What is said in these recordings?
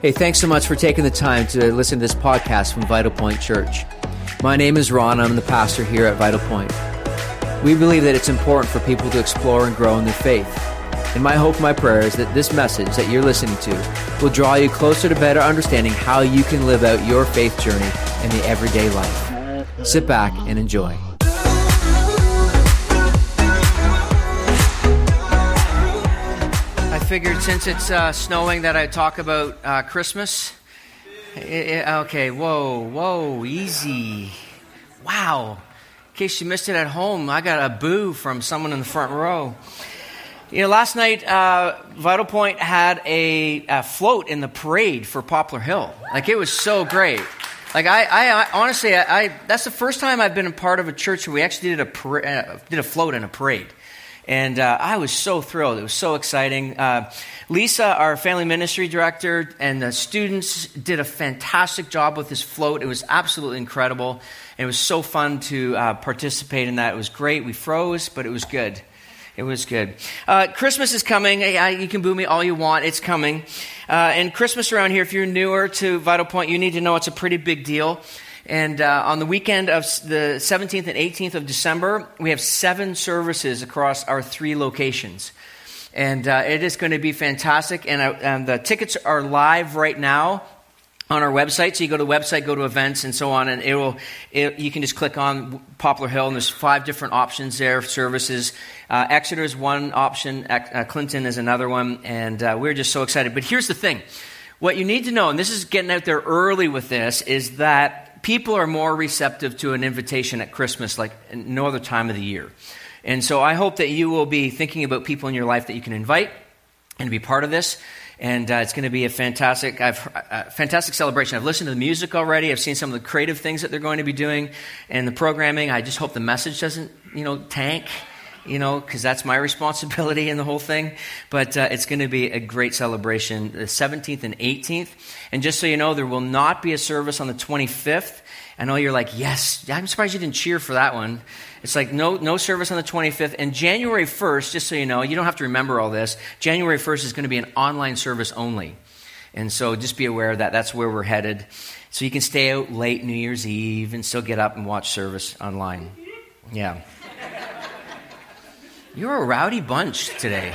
Hey, thanks so much for taking the time to listen to this podcast from Vital Point Church. My name is Ron. I'm the pastor here at Vital Point. We believe that it's important for people to explore and grow in their faith. And my hope, my prayer is that this message that you're listening to will draw you closer to better understanding how you can live out your faith journey in the everyday life. Sit back and enjoy. Figured since it's uh, snowing that I'd talk about uh, Christmas. It, it, okay, whoa, whoa, easy. Wow. In case you missed it at home, I got a boo from someone in the front row. You know, last night, uh, Vital Point had a, a, float in the parade for Poplar Hill. Like, it was so great. Like, I, I, I honestly, I, I, that's the first time I've been a part of a church where we actually did a, para- uh, did a float in a parade. And uh, I was so thrilled. It was so exciting. Uh, Lisa, our family ministry director, and the students did a fantastic job with this float. It was absolutely incredible. It was so fun to uh, participate in that. It was great. We froze, but it was good. It was good. Uh, Christmas is coming. You can boo me all you want. It's coming. Uh, and Christmas around here, if you're newer to Vital Point, you need to know it's a pretty big deal. And uh, on the weekend of the 17th and 18th of December, we have seven services across our three locations. And uh, it is going to be fantastic. And, uh, and the tickets are live right now on our website. So you go to the website, go to events, and so on, and it will. It, you can just click on Poplar Hill, and there's five different options there services. Uh, Exeter is one option, uh, Clinton is another one, and uh, we're just so excited. But here's the thing: what you need to know, and this is getting out there early with this, is that people are more receptive to an invitation at Christmas like no other time of the year. And so I hope that you will be thinking about people in your life that you can invite and be part of this. And uh, it's going to be a fantastic, I've, uh, fantastic celebration. I've listened to the music already. I've seen some of the creative things that they're going to be doing and the programming. I just hope the message doesn't, you know, tank you know, because that's my responsibility in the whole thing. But uh, it's going to be a great celebration, the 17th and 18th. And just so you know, there will not be a service on the 25th. I know you're like, yes, I'm surprised you didn't cheer for that one. It's like no, no service on the 25th. And January 1st, just so you know, you don't have to remember all this, January 1st is going to be an online service only. And so just be aware of that. That's where we're headed. So you can stay out late New Year's Eve and still get up and watch service online. Yeah. You're a rowdy bunch today.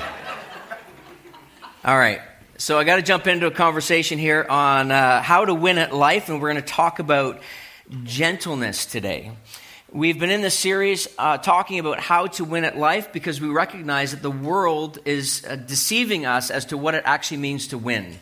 All right. So I got to jump into a conversation here on uh, how to win at life, and we're going to talk about gentleness today. We've been in this series uh, talking about how to win at life because we recognize that the world is uh, deceiving us as to what it actually means to win.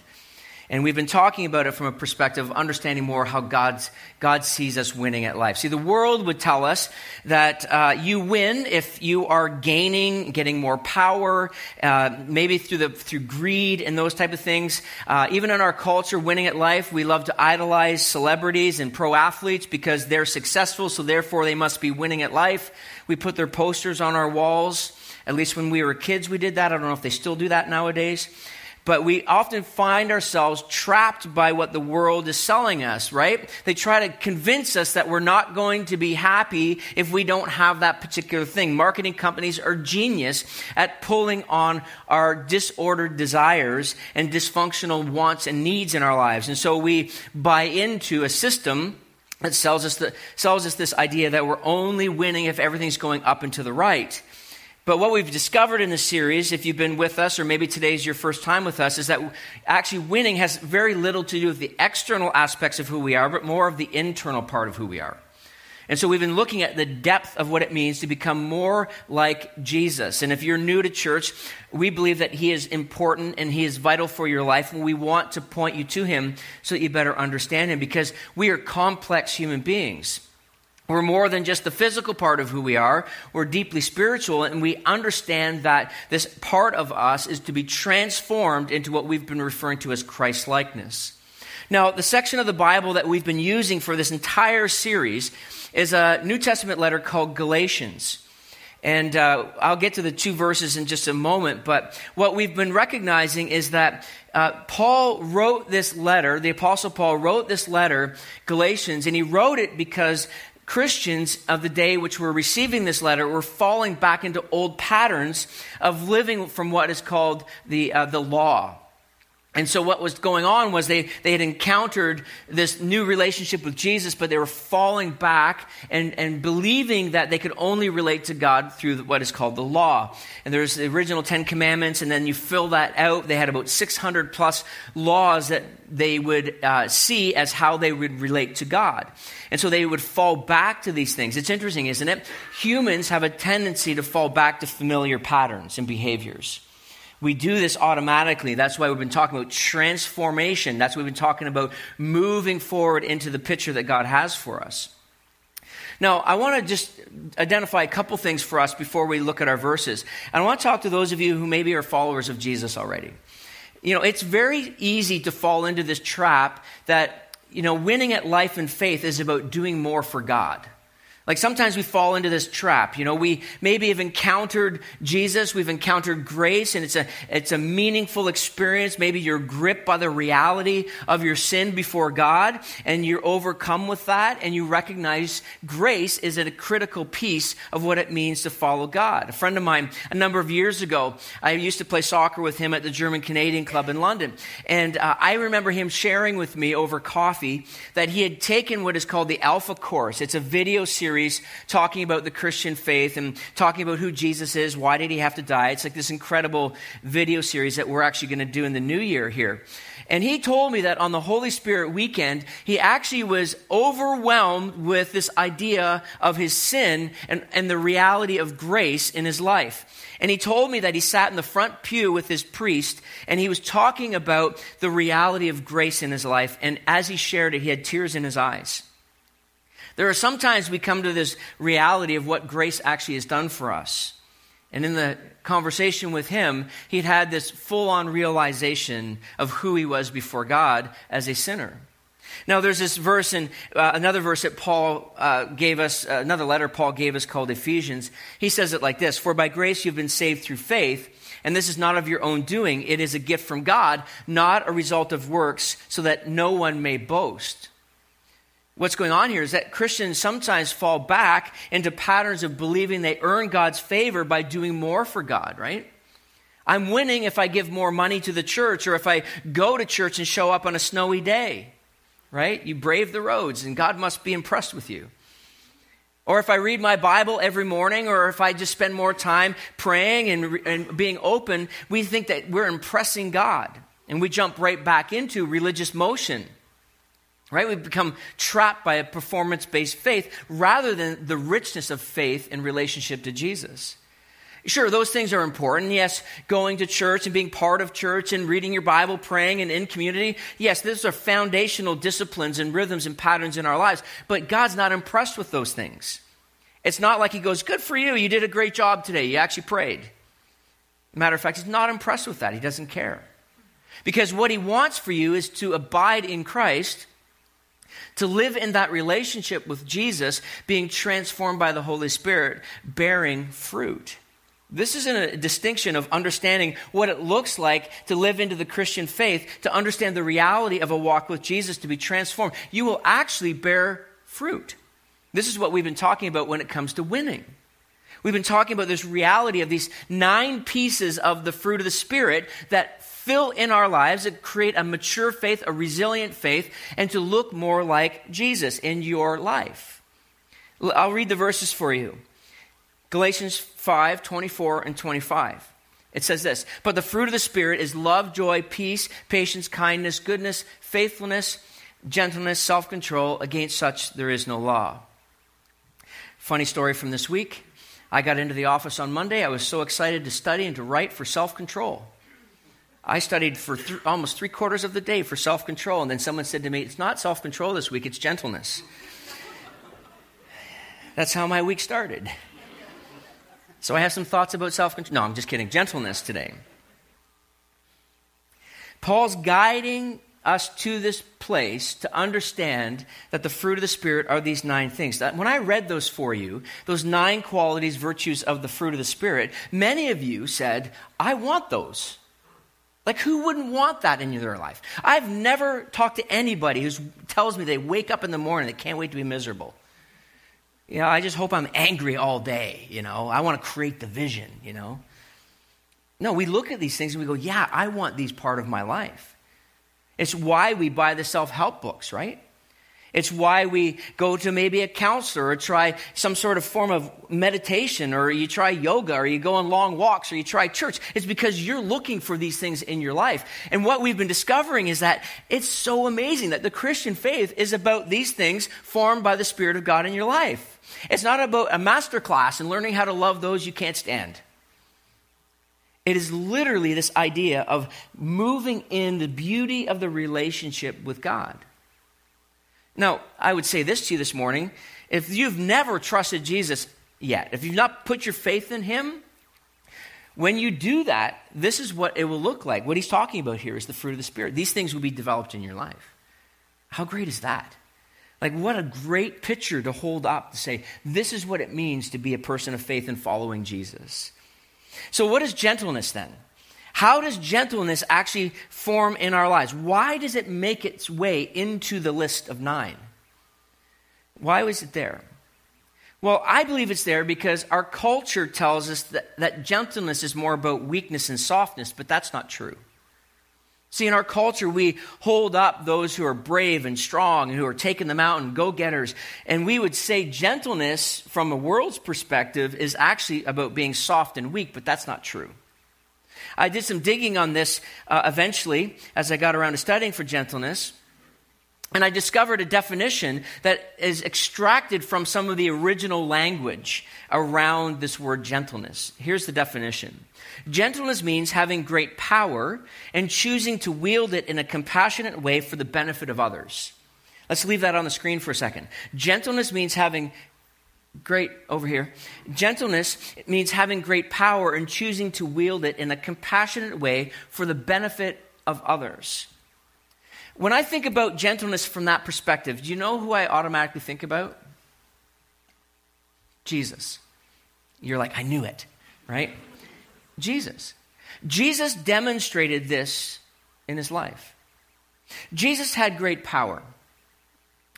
And we've been talking about it from a perspective of understanding more how God's, God sees us winning at life. See, the world would tell us that uh, you win if you are gaining, getting more power, uh, maybe through, the, through greed and those type of things. Uh, even in our culture, winning at life, we love to idolize celebrities and pro athletes because they're successful, so therefore they must be winning at life. We put their posters on our walls. At least when we were kids, we did that. I don't know if they still do that nowadays but we often find ourselves trapped by what the world is selling us, right? They try to convince us that we're not going to be happy if we don't have that particular thing. Marketing companies are genius at pulling on our disordered desires and dysfunctional wants and needs in our lives. And so we buy into a system that sells us, the, sells us this idea that we're only winning if everything's going up and to the right. But what we've discovered in this series, if you've been with us, or maybe today's your first time with us, is that actually winning has very little to do with the external aspects of who we are, but more of the internal part of who we are. And so we've been looking at the depth of what it means to become more like Jesus. And if you're new to church, we believe that He is important and He is vital for your life. And we want to point you to Him so that you better understand Him because we are complex human beings. We're more than just the physical part of who we are. We're deeply spiritual, and we understand that this part of us is to be transformed into what we've been referring to as Christ likeness. Now, the section of the Bible that we've been using for this entire series is a New Testament letter called Galatians. And uh, I'll get to the two verses in just a moment, but what we've been recognizing is that uh, Paul wrote this letter, the Apostle Paul wrote this letter, Galatians, and he wrote it because Christians of the day which were receiving this letter were falling back into old patterns of living from what is called the, uh, the law. And so what was going on was they, they had encountered this new relationship with Jesus, but they were falling back and, and believing that they could only relate to God through what is called the law. And there's the original Ten Commandments, and then you fill that out. They had about 600 plus laws that they would uh, see as how they would relate to God. And so they would fall back to these things. It's interesting, isn't it? Humans have a tendency to fall back to familiar patterns and behaviors. We do this automatically. That's why we've been talking about transformation. That's why we've been talking about moving forward into the picture that God has for us. Now, I want to just identify a couple things for us before we look at our verses. And I want to talk to those of you who maybe are followers of Jesus already. You know, it's very easy to fall into this trap that, you know, winning at life and faith is about doing more for God. Like sometimes we fall into this trap. You know, we maybe have encountered Jesus, we've encountered grace, and it's a, it's a meaningful experience. Maybe you're gripped by the reality of your sin before God, and you're overcome with that, and you recognize grace is a critical piece of what it means to follow God. A friend of mine, a number of years ago, I used to play soccer with him at the German Canadian Club in London. And uh, I remember him sharing with me over coffee that he had taken what is called the Alpha Course. It's a video series talking about the Christian faith and talking about who Jesus is, why did he have to die. It's like this incredible video series that we're actually going to do in the new year here. And he told me that on the Holy Spirit weekend, he actually was overwhelmed with this idea of his sin and, and the reality of grace in his life. And he told me that he sat in the front pew with his priest and he was talking about the reality of grace in his life. And as he shared it, he had tears in his eyes. There are sometimes we come to this reality of what grace actually has done for us. And in the conversation with him, he'd had this full on realization of who he was before God as a sinner. Now, there's this verse and uh, another verse that Paul uh, gave us, uh, another letter Paul gave us called Ephesians. He says it like this For by grace you've been saved through faith, and this is not of your own doing. It is a gift from God, not a result of works, so that no one may boast what's going on here is that Christians sometimes fall back into patterns of believing they earn God's favor by doing more for God, right? I'm winning if I give more money to the church or if I go to church and show up on a snowy day, right? You brave the roads and God must be impressed with you. Or if I read my Bible every morning, or if I just spend more time praying and, and being open, we think that we're impressing God. And we jump right back into religious motion. Right? We become trapped by a performance based faith rather than the richness of faith in relationship to Jesus. Sure, those things are important. Yes, going to church and being part of church and reading your Bible, praying and in community. Yes, those are foundational disciplines and rhythms and patterns in our lives. But God's not impressed with those things. It's not like He goes, Good for you. You did a great job today. You actually prayed. Matter of fact, He's not impressed with that. He doesn't care. Because what He wants for you is to abide in Christ to live in that relationship with Jesus, being transformed by the Holy Spirit, bearing fruit. This is a distinction of understanding what it looks like to live into the Christian faith, to understand the reality of a walk with Jesus, to be transformed. You will actually bear fruit. This is what we've been talking about when it comes to winning. We've been talking about this reality of these nine pieces of the fruit of the Spirit that fill in our lives that create a mature faith, a resilient faith, and to look more like Jesus in your life. I'll read the verses for you. Galatians 5 24 and 25. It says this But the fruit of the Spirit is love, joy, peace, patience, kindness, goodness, faithfulness, gentleness, self control. Against such there is no law. Funny story from this week. I got into the office on Monday. I was so excited to study and to write for self control. I studied for th- almost three quarters of the day for self control, and then someone said to me, It's not self control this week, it's gentleness. That's how my week started. So I have some thoughts about self control. No, I'm just kidding. Gentleness today. Paul's guiding us to this place to understand that the fruit of the Spirit are these nine things. When I read those for you, those nine qualities, virtues of the fruit of the Spirit, many of you said, I want those. Like, who wouldn't want that in their life? I've never talked to anybody who tells me they wake up in the morning, they can't wait to be miserable. You know, I just hope I'm angry all day, you know. I want to create the vision, you know. No, we look at these things and we go, yeah, I want these part of my life. It's why we buy the self help books, right? It's why we go to maybe a counselor or try some sort of form of meditation or you try yoga or you go on long walks or you try church. It's because you're looking for these things in your life. And what we've been discovering is that it's so amazing that the Christian faith is about these things formed by the Spirit of God in your life. It's not about a master class and learning how to love those you can't stand. It is literally this idea of moving in the beauty of the relationship with God. Now, I would say this to you this morning. If you've never trusted Jesus yet, if you've not put your faith in him, when you do that, this is what it will look like. What he's talking about here is the fruit of the Spirit. These things will be developed in your life. How great is that? Like, what a great picture to hold up to say, this is what it means to be a person of faith and following Jesus. So, what is gentleness then? How does gentleness actually form in our lives? Why does it make its way into the list of nine? Why was it there? Well, I believe it's there because our culture tells us that, that gentleness is more about weakness and softness, but that's not true. See, in our culture, we hold up those who are brave and strong and who are taking the mountain, go getters. And we would say gentleness, from a world's perspective, is actually about being soft and weak, but that's not true. I did some digging on this uh, eventually as I got around to studying for gentleness. And I discovered a definition that is extracted from some of the original language around this word gentleness. Here's the definition Gentleness means having great power and choosing to wield it in a compassionate way for the benefit of others. Let's leave that on the screen for a second. Gentleness means having great over here. Gentleness means having great power and choosing to wield it in a compassionate way for the benefit of others. When I think about gentleness from that perspective, do you know who I automatically think about? Jesus. You're like, I knew it, right? Jesus. Jesus demonstrated this in his life. Jesus had great power.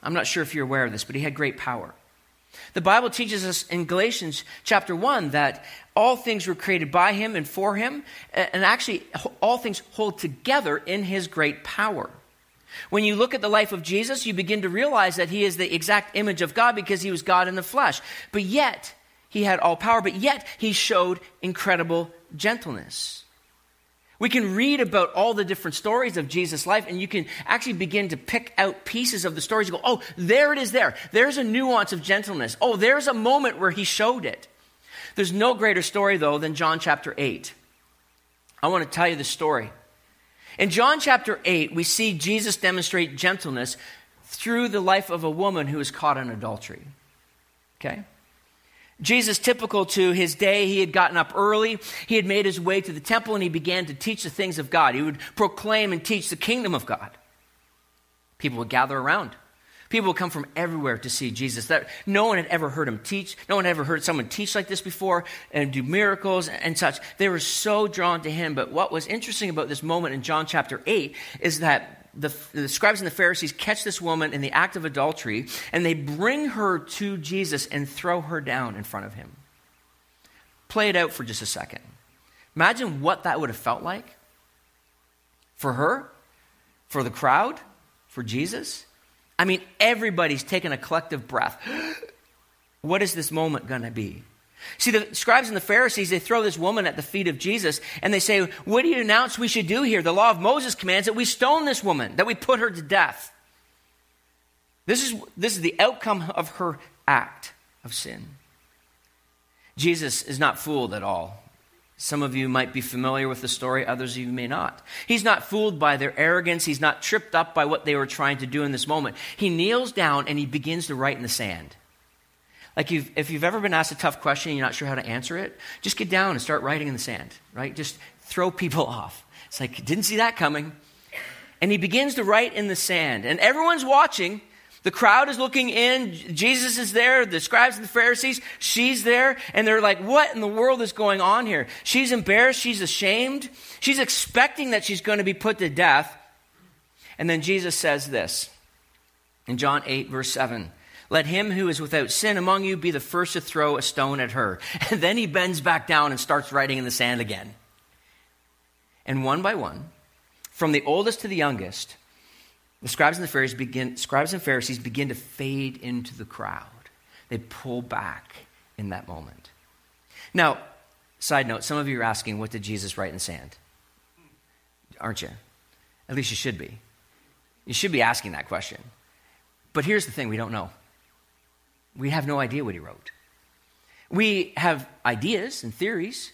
I'm not sure if you're aware of this, but he had great power. The Bible teaches us in Galatians chapter 1 that all things were created by him and for him, and actually all things hold together in his great power. When you look at the life of Jesus, you begin to realize that he is the exact image of God because he was God in the flesh. But yet, he had all power, but yet he showed incredible gentleness. We can read about all the different stories of Jesus' life, and you can actually begin to pick out pieces of the stories. You go, oh, there it is there. There's a nuance of gentleness. Oh, there's a moment where he showed it. There's no greater story, though, than John chapter 8. I want to tell you the story. In John chapter 8, we see Jesus demonstrate gentleness through the life of a woman who was caught in adultery. Okay? Jesus, typical to his day, he had gotten up early. He had made his way to the temple and he began to teach the things of God. He would proclaim and teach the kingdom of God. People would gather around. People would come from everywhere to see Jesus. That no one had ever heard him teach. No one had ever heard someone teach like this before and do miracles and such. They were so drawn to him. But what was interesting about this moment in John chapter 8 is that the, the, scribes and the Pharisees catch this woman in the act of adultery and they bring her to Jesus and throw her down in front of him. Play it out for just a second. Imagine what that would have felt like for her, for the crowd, for Jesus. I mean, everybody's taking a collective breath. what is this moment going to be? See, the scribes and the Pharisees, they throw this woman at the feet of Jesus and they say, What do you announce we should do here? The law of Moses commands that we stone this woman, that we put her to death. This is, this is the outcome of her act of sin. Jesus is not fooled at all. Some of you might be familiar with the story, others of you may not. He's not fooled by their arrogance. He's not tripped up by what they were trying to do in this moment. He kneels down and he begins to write in the sand. Like you've, if you've ever been asked a tough question and you're not sure how to answer it, just get down and start writing in the sand, right? Just throw people off. It's like, didn't see that coming. And he begins to write in the sand. And everyone's watching. The crowd is looking in. Jesus is there. The scribes and the Pharisees, she's there. And they're like, what in the world is going on here? She's embarrassed. She's ashamed. She's expecting that she's going to be put to death. And then Jesus says this in John 8, verse 7 let him who is without sin among you be the first to throw a stone at her. And then he bends back down and starts writing in the sand again. And one by one, from the oldest to the youngest, the scribes and the Pharisees begin, scribes and Pharisees begin to fade into the crowd. They pull back in that moment. Now, side note, some of you are asking, what did Jesus write in sand? Aren't you? At least you should be. You should be asking that question. But here's the thing we don't know. We have no idea what he wrote. We have ideas and theories.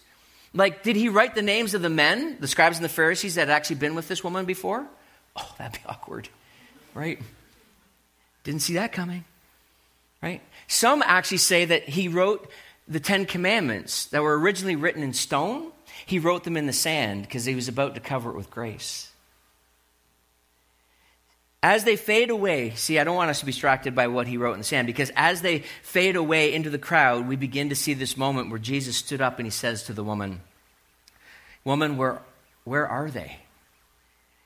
Like, did he write the names of the men, the scribes and the Pharisees that had actually been with this woman before? Oh, that'd be awkward, right? Didn't see that coming, right? Some actually say that he wrote the Ten Commandments that were originally written in stone. He wrote them in the sand because he was about to cover it with grace. As they fade away, see, I don't want us to be distracted by what he wrote in the sand because as they fade away into the crowd, we begin to see this moment where Jesus stood up and he says to the woman, Woman, where, where are they?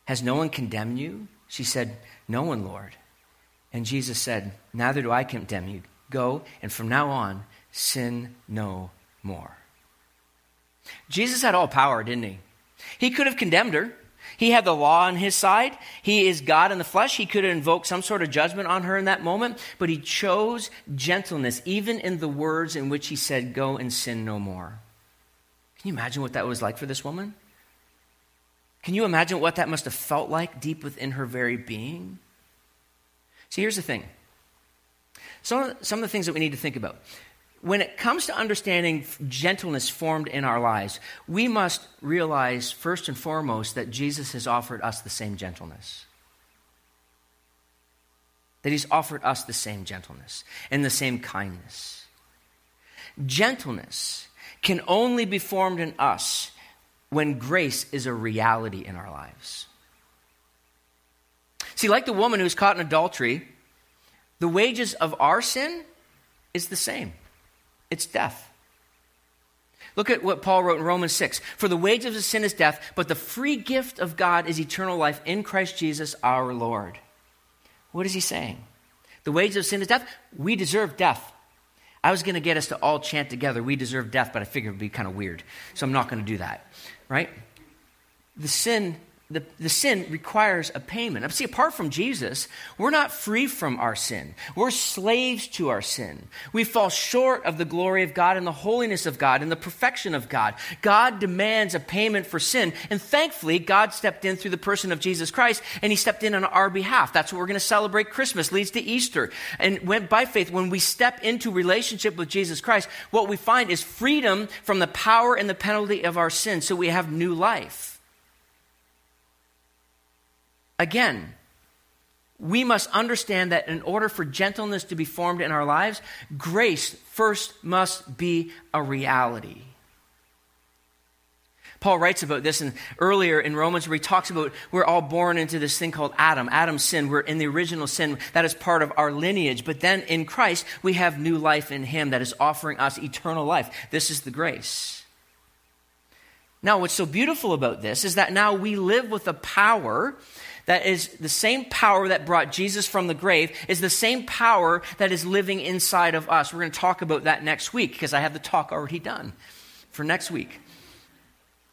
Has no one condemned you? She said, No one, Lord. And Jesus said, Neither do I condemn you. Go, and from now on, sin no more. Jesus had all power, didn't he? He could have condemned her. He had the law on his side. He is God in the flesh. He could have invoked some sort of judgment on her in that moment, but he chose gentleness, even in the words in which he said, Go and sin no more. Can you imagine what that was like for this woman? Can you imagine what that must have felt like deep within her very being? See, here's the thing. Some of, some of the things that we need to think about when it comes to understanding gentleness formed in our lives, we must realize first and foremost that Jesus has offered us the same gentleness. That he's offered us the same gentleness and the same kindness. Gentleness can only be formed in us when grace is a reality in our lives. See, like the woman who's caught in adultery, the wages of our sin is the same it's death. Look at what Paul wrote in Romans 6. For the wages of sin is death, but the free gift of God is eternal life in Christ Jesus our Lord. What is he saying? The wages of sin is death. We deserve death. I was going to get us to all chant together, we deserve death, but I figured it would be kind of weird. So I'm not going to do that. Right? The sin the, the sin requires a payment. See, apart from Jesus, we're not free from our sin. We're slaves to our sin. We fall short of the glory of God and the holiness of God and the perfection of God. God demands a payment for sin. And thankfully, God stepped in through the person of Jesus Christ and he stepped in on our behalf. That's what we're going to celebrate Christmas, leads to Easter. And when, by faith, when we step into relationship with Jesus Christ, what we find is freedom from the power and the penalty of our sin. So we have new life. Again, we must understand that in order for gentleness to be formed in our lives, grace first must be a reality. Paul writes about this in, earlier in Romans where he talks about we're all born into this thing called Adam. Adam's sin. We're in the original sin. That is part of our lineage. But then in Christ, we have new life in him that is offering us eternal life. This is the grace. Now, what's so beautiful about this is that now we live with a power that is the same power that brought Jesus from the grave, is the same power that is living inside of us. We're going to talk about that next week because I have the talk already done for next week.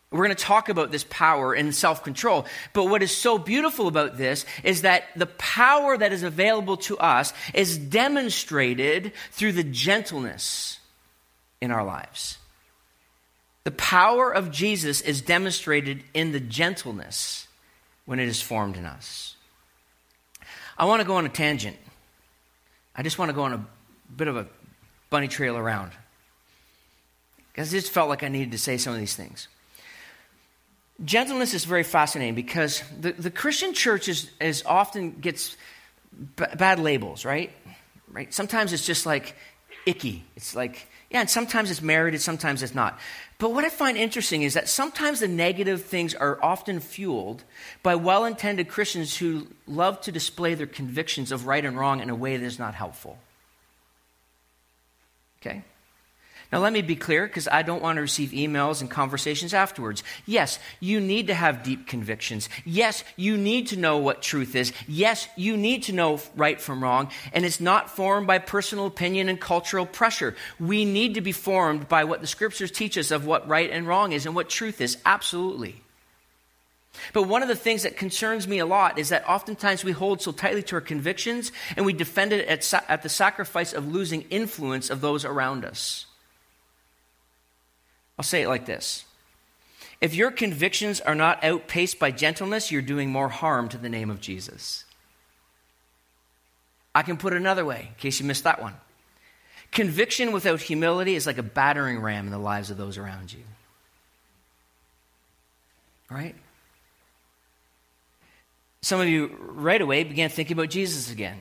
We're going to talk about this power and self control. But what is so beautiful about this is that the power that is available to us is demonstrated through the gentleness in our lives. The power of Jesus is demonstrated in the gentleness when it is formed in us. I want to go on a tangent. I just want to go on a bit of a bunny trail around. Because I just felt like I needed to say some of these things. Gentleness is very fascinating because the, the Christian church is, is often gets b- bad labels, right? Right? Sometimes it's just like icky. It's like, yeah, and sometimes it's merited, sometimes it's not. But what I find interesting is that sometimes the negative things are often fueled by well intended Christians who love to display their convictions of right and wrong in a way that is not helpful. Okay? Now, let me be clear because I don't want to receive emails and conversations afterwards. Yes, you need to have deep convictions. Yes, you need to know what truth is. Yes, you need to know right from wrong. And it's not formed by personal opinion and cultural pressure. We need to be formed by what the scriptures teach us of what right and wrong is and what truth is. Absolutely. But one of the things that concerns me a lot is that oftentimes we hold so tightly to our convictions and we defend it at, sa- at the sacrifice of losing influence of those around us. I'll say it like this If your convictions are not outpaced by gentleness, you're doing more harm to the name of Jesus. I can put it another way, in case you missed that one. Conviction without humility is like a battering ram in the lives of those around you. Right? Some of you right away began thinking about Jesus again.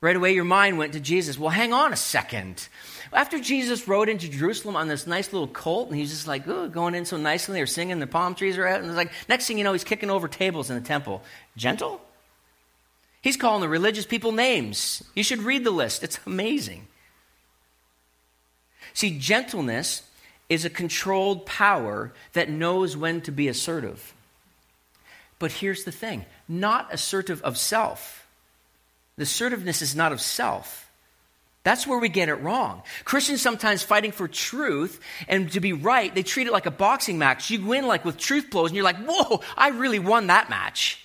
Right away, your mind went to Jesus. Well, hang on a second. After Jesus rode into Jerusalem on this nice little colt, and he's just like, going in so nicely, they're singing, the palm trees are out, and it's like, next thing you know, he's kicking over tables in the temple. Gentle? He's calling the religious people names. You should read the list, it's amazing. See, gentleness is a controlled power that knows when to be assertive. But here's the thing not assertive of self. Assertiveness is not of self. That's where we get it wrong. Christians sometimes fighting for truth and to be right, they treat it like a boxing match. You win like with truth blows, and you're like, whoa, I really won that match.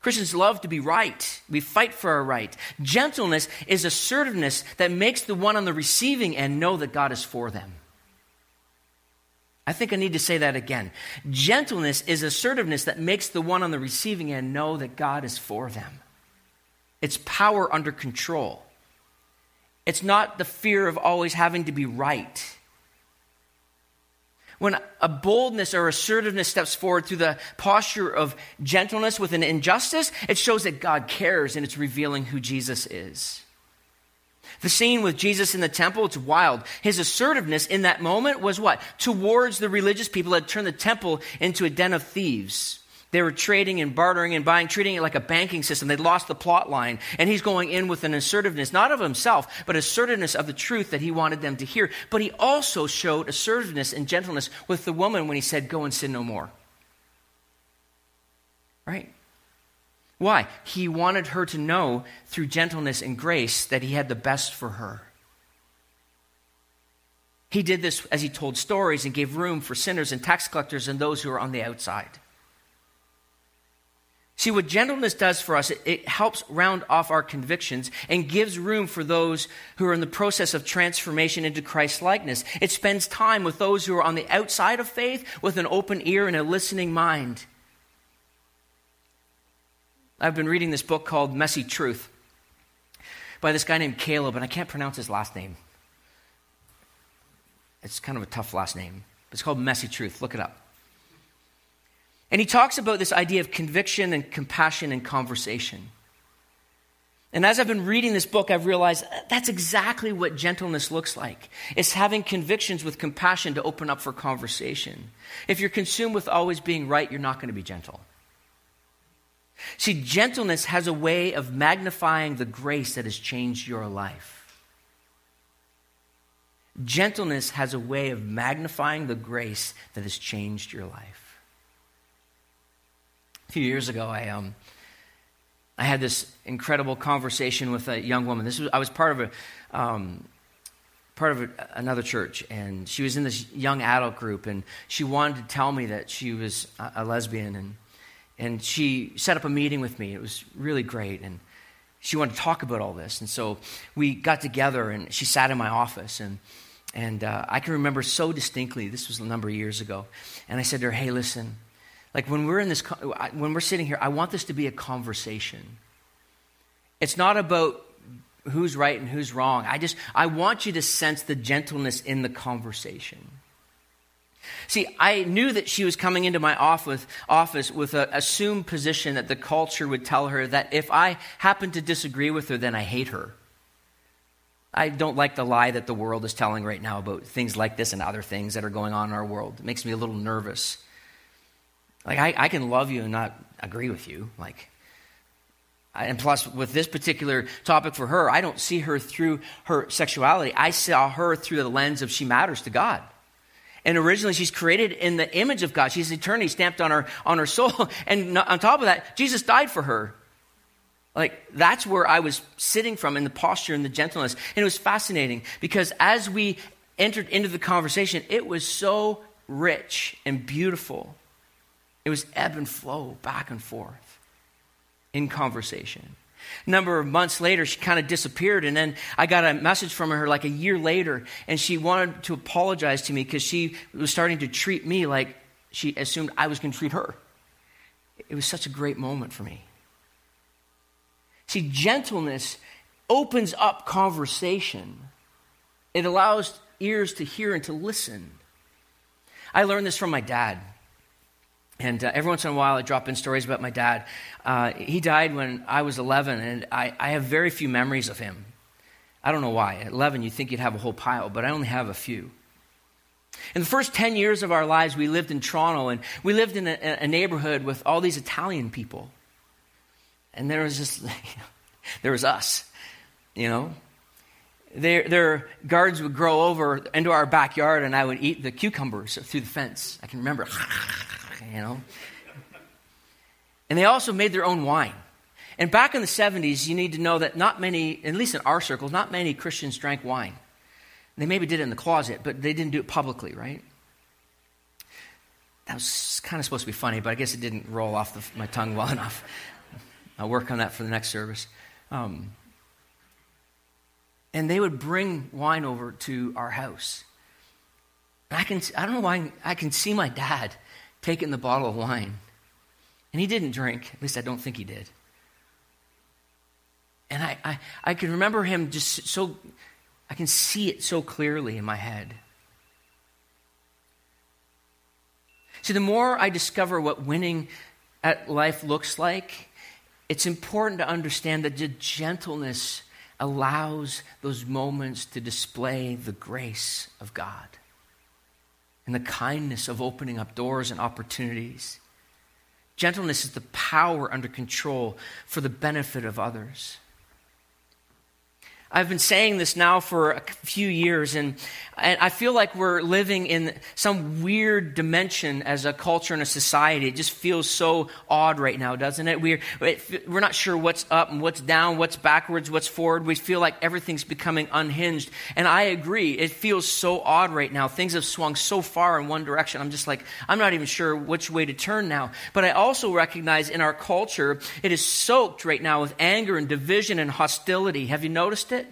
Christians love to be right. We fight for our right. Gentleness is assertiveness that makes the one on the receiving end know that God is for them. I think I need to say that again. Gentleness is assertiveness that makes the one on the receiving end know that God is for them. It's power under control. It's not the fear of always having to be right. When a boldness or assertiveness steps forward through the posture of gentleness with an injustice, it shows that God cares and it's revealing who Jesus is. The scene with Jesus in the temple, it's wild. His assertiveness in that moment was what? Towards the religious people that turned the temple into a den of thieves. They were trading and bartering and buying, treating it like a banking system. They'd lost the plot line. And he's going in with an assertiveness, not of himself, but assertiveness of the truth that he wanted them to hear. But he also showed assertiveness and gentleness with the woman when he said, Go and sin no more. Right? Why? He wanted her to know through gentleness and grace that he had the best for her. He did this as he told stories and gave room for sinners and tax collectors and those who are on the outside. See, what gentleness does for us, it, it, helps round off our convictions and gives room for those who are in the process of transformation into Christ likeness. It spends time with those who are on the outside of faith with an open ear and a listening mind. I've been reading this book called Messy Truth by this guy named Caleb, and I can't pronounce his last name. It's kind of a tough last name. It's called Messy Truth. Look it up. And he talks about this idea of conviction and compassion and conversation. And as I've been reading this book, I've realized that's exactly what gentleness looks like. It's having convictions with compassion to open up for conversation. If you're consumed with always being right, you're not going to be gentle. See, gentleness has a way of magnifying the grace that has changed your life. Gentleness has a way of magnifying the grace that has changed your life. A few years ago, I, um, I had this incredible conversation with a young woman. This was, I was part of a, um, part of a, another church, and she was in this young adult group, and she wanted to tell me that she was a, a lesbian, and and she set up a meeting with me. It was really great. And she wanted to talk about all this. And so we got together and she sat in my office. And, and uh, I can remember so distinctly, this was a number of years ago. And I said to her, hey, listen, like when we're in this, when we're sitting here, I want this to be a conversation. It's not about who's right and who's wrong. I just, I want you to sense the gentleness in the conversation. See, I knew that she was coming into my office, office with an assumed position that the culture would tell her that if I happen to disagree with her, then I hate her. I don't like the lie that the world is telling right now about things like this and other things that are going on in our world. It makes me a little nervous. Like, I, I can love you and not agree with you. Like, and plus, with this particular topic for her, I don't see her through her sexuality. I saw her through the lens of she matters to God. And originally, she's created in the image of God. She's eternity stamped on her, on her soul. And on top of that, Jesus died for her. Like, that's where I was sitting from in the posture and the gentleness. And it was fascinating because as we entered into the conversation, it was so rich and beautiful. It was ebb and flow, back and forth in conversation. A number of months later, she kind of disappeared, and then I got a message from her like a year later, and she wanted to apologize to me because she was starting to treat me like she assumed I was going to treat her. It was such a great moment for me. See, gentleness opens up conversation, it allows ears to hear and to listen. I learned this from my dad. And uh, every once in a while, I drop in stories about my dad. Uh, he died when I was 11, and I, I, have very few memories of him. I don't know why. At 11, you'd think you'd have a whole pile, but I only have a few. In the first 10 years of our lives, we lived in Toronto, and we lived in a, a neighborhood with all these Italian people. And there was just, there was us, you know. Their, their gardens would grow over into our backyard, and I would eat the cucumbers through the fence. I can remember, you know. And they also made their own wine. And back in the 70s, you need to know that not many, at least in our circles, not many Christians drank wine. They maybe did it in the closet, but they didn't do it publicly, right? That was kind of supposed to be funny, but I guess it didn't roll off the, my tongue well enough. I'll work on that for the next service. Um, and they would bring wine over to our house. I can I don't know why I can see my dad taking the bottle of wine. And he didn't drink. At least I don't think he did. And I, I, I can remember him just so, I can see it so clearly in my head. See, the more I discover what winning at life looks like, it's important to understand that the gentleness allows those moments to display the grace of God and the kindness of opening up doors and opportunities. Gentleness is the power under control for the benefit of others. I've been saying this now for a few years, and, and I feel like we're living in some weird dimension as a culture and a society. It just feels so odd right now, doesn't it? We're, we're not sure what's up and what's down, what's backwards, what's forward. We feel like everything's becoming unhinged. And I agree, it feels so odd right now. Things have swung so far in one direction. I'm just like, I'm not even sure which way to turn now. But I also recognize in our culture, it is soaked right now with anger and division and hostility. Have you noticed it?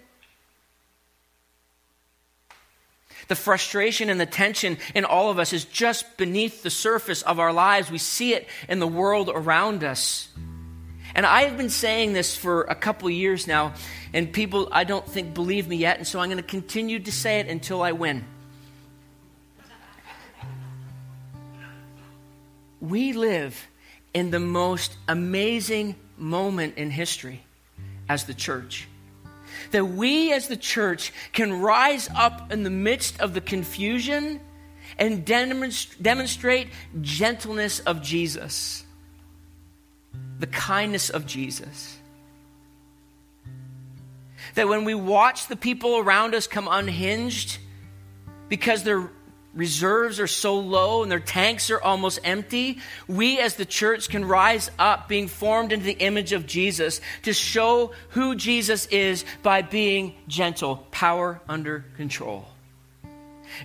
The frustration and the tension in all of us is just beneath the surface of our lives. We see it in the world around us. And I have been saying this for a couple years now, and people, I don't think, believe me yet, and so I'm going to continue to say it until I win. We live in the most amazing moment in history as the church that we as the church can rise up in the midst of the confusion and demonstrate gentleness of Jesus, the kindness of Jesus. That when we watch the people around us come unhinged because they're reserves are so low and their tanks are almost empty, we as the church can rise up being formed into the image of Jesus to show who Jesus is by being gentle, power under control.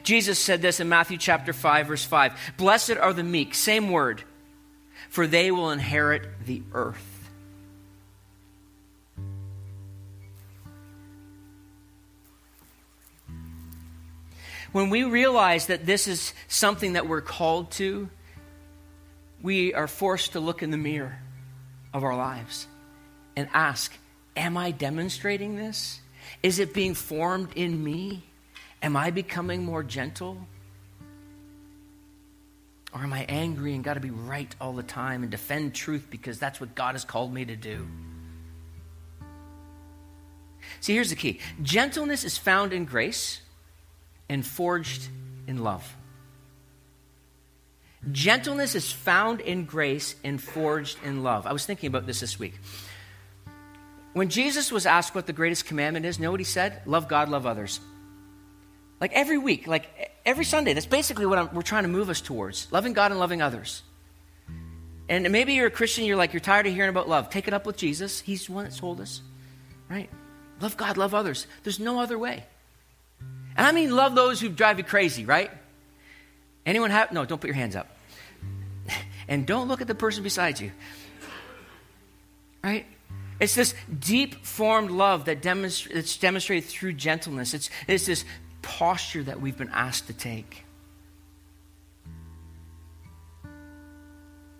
Jesus said this in Matthew chapter 5 verse 5. Blessed are the meek, same word, for they will inherit the earth. When we realize that this is something that we're called to, we are forced to look in the mirror of our lives and ask Am I demonstrating this? Is it being formed in me? Am I becoming more gentle? Or am I angry and got to be right all the time and defend truth because that's what God has called me to do? See, here's the key gentleness is found in grace and forged in love. Gentleness is found in grace and forged in love. I was thinking about this this week. When Jesus was asked what the greatest commandment is, know what he said? Love God, love others. Like every week, like every Sunday. That's basically what I'm, we're trying to move us towards loving God and loving others. And maybe you're a Christian, you're like, you're tired of hearing about love. Take it up with Jesus. He's the one that told us, right? Love God, love others. There's no other way. And I mean, love those who drive you crazy, right? Anyone have? No, don't put your hands up. And don't look at the person beside you. Right? It's this deep formed love that demonstra- that's demonstrated through gentleness. It's, it's this posture that we've been asked to take.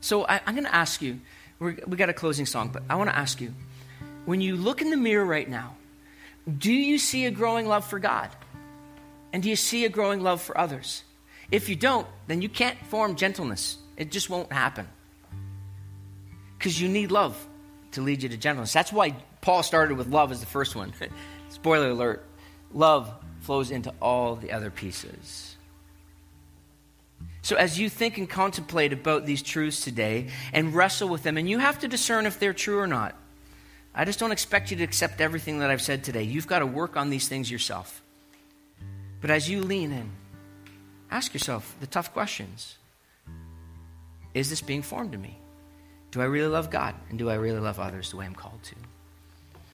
So I, am going to ask you, we got a closing song, but I want to ask you when you look in the mirror right now, do you see a growing love for God? And do you see a growing love for others? If you don't, then you can't form gentleness. It just won't happen. Because you need love to lead you to gentleness. That's why Paul started with love as the first one. Spoiler alert love flows into all the other pieces. So, as you think and contemplate about these truths today and wrestle with them, and you have to discern if they're true or not, I just don't expect you to accept everything that I've said today. You've got to work on these things yourself. But as you lean in, ask yourself the tough questions Is this being formed in me? Do I really love God? And do I really love others the way I'm called to?